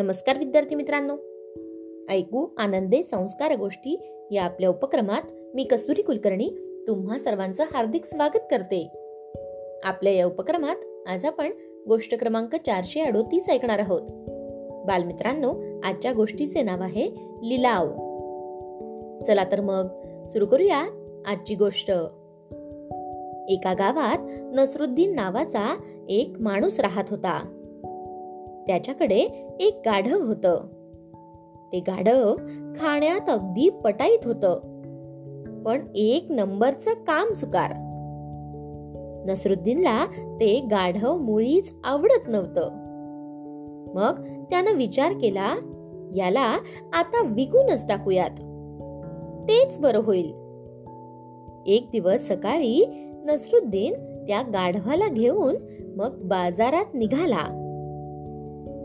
नमस्कार विद्यार्थी मित्रांनो. ऐकू आनंदे संस्कार गोष्टी या आपल्या उपक्रमात मी कस्तुरी कुलकर्णी तुम्हा सर्वांचं हार्दिक स्वागत करते. आपल्या या उपक्रमात आज आपण गोष्ट क्रमांक चारशे अडोतीस ऐकणार आहोत. बालमित्रांनो आजच्या गोष्टीचे नाव आहे लिलाव. चला तर मग सुरू करूया आजची गोष्ट. एका गावात नसरुद्दीन नावाचा एक माणूस राहत होता. त्याच्याकडे एक गाढव होत. ते गाढव खाण्यात अगदी पटाईत होत. पण एक नंबरचं काम चुकार नसरुद्दीनला ते गाढव मुळीच आवडत नव्हतं. मग त्यानं विचार केला याला आता विकूनच टाकूयात. तेच बरं होईल. एक दिवस सकाळी नसरुद्दीन त्या गाढवाला घेऊन मग बाजारात निघाला.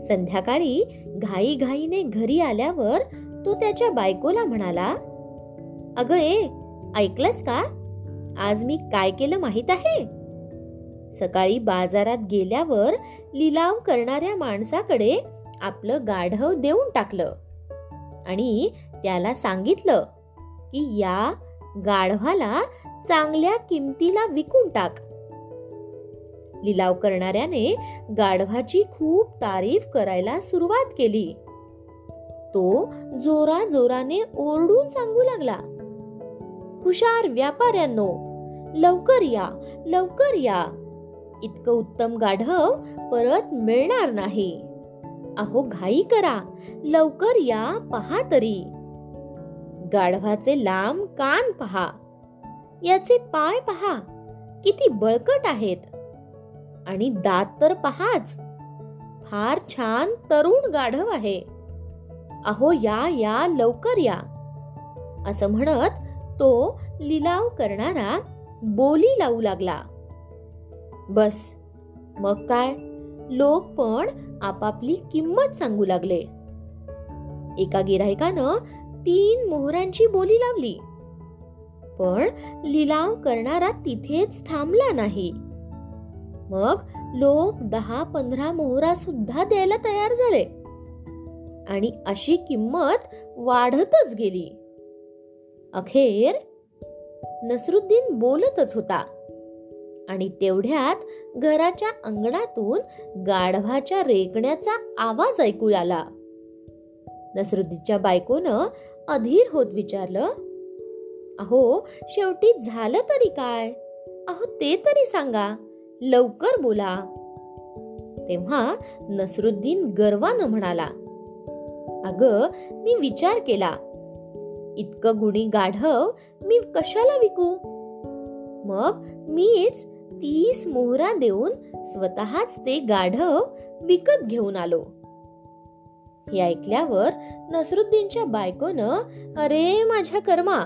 संध्याकाळी घाई घाईने घरी आल्यावर तो त्याच्या बायकोला म्हणाला अग ए ऐकलंस का? आज मी काय केलं माहीत आहे? सकाळी बाजारात गेल्यावर लिलाव करणाऱ्या माणसाकडे आपलं गाढव देऊन टाकलं आणि त्याला सांगितलं की या गाढवाला चांगल्या किमतीला विकून टाक. लिलाव करणाऱ्याने गाढवाची खूप तारीफ करायला सुरुवात केली. तो जोरा जोराने ओरडून सांगू लागला हुशार व्यापाऱ्यांनो लवकर या लवकर या. इतकं उत्तम गाढव परत मिळणार नाही. अहो घाई करा लवकर या पहा तरी. गाढवाचे लांब कान पहा. याचे पाय पहा किती बळकट आहेत. आणि दात तर पहाच. फार छान तरुण गाढव आहे. अहो या या लवकर या. असं म्हणत तो लिलाव करणारा बोली लावू लागला. बस. मग काय? लोक पण आपापली किंमत सांगू लागले. एका गिरायकानं तीन मोहरांची बोली लावली. पण लिलाव करणारा तिथेच थांबला नाही. मग लोक दहा पंधरा मोहरा सुद्धा द्यायला तयार झाले. आणि अशी किंमत वाढतच गेली. अखेर नसरुद्दीन बोलतच होता. आणि तेवढ्यात घराच्या अंगणातून गाढवाच्या रेकण्याचा आवाज ऐकू आला. नसरुद्दीनच्या बायकोनं अधीर होत विचारलं अहो शेवटी झालं तरी काय? अहो ते तरी सांगा. लवकर बोला. तेव्हा नसरुद्दीन गर्वानं म्हणाला अग मी विचार केला. इतकं गुणी गाढव मी कशाला विकू? मग मीच तीस मोहरा देऊन स्वतःच ते गाढव विकत घेऊन आलो. हे ऐकल्यावर नसरुद्दीनच्या बायकोनं अरे माझ्या कर्मा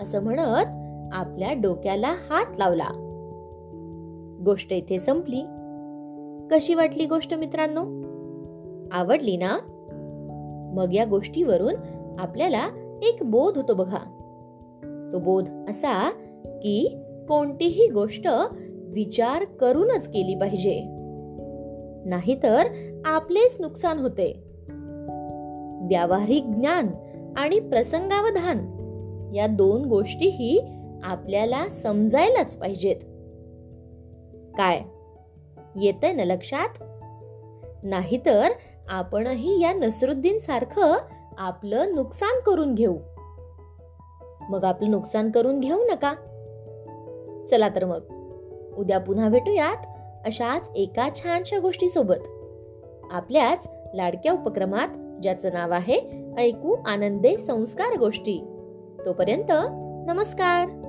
असं म्हणत आपल्या डोक्याला हात लावला. गोष्ट इथे संपली. कशी वाटली गोष्ट मित्रांनो? आवडली ना? मग या गोष्टीवरून आपल्याला एक बोध होतो बघा. तो बोध असा की कोणतीही गोष्ट विचार करूनच केली पाहिजे. नाहीतर आपलेच नुकसान होते. व्यावहारिक ज्ञान आणि प्रसंगावधान या दोन गोष्टीही आपल्याला समजायलाच पाहिजेत. काय? येतंय ना लक्षात? नाहीतर आपणही या नसरुद्दीन सारखं आपलं नुकसान करून घेऊ. मग आपलं नुकसान करून घेऊ नका. चला तर मग. उद्या पुन्हा भेटूयात अशाच एका छानशा गोष्टी सोबत आपल्याच लाडक्या उपक्रमात ज्याचं नाव आहे ऐकू आनंदे संस्कार गोष्टी. तोपर्यंत नमस्कार!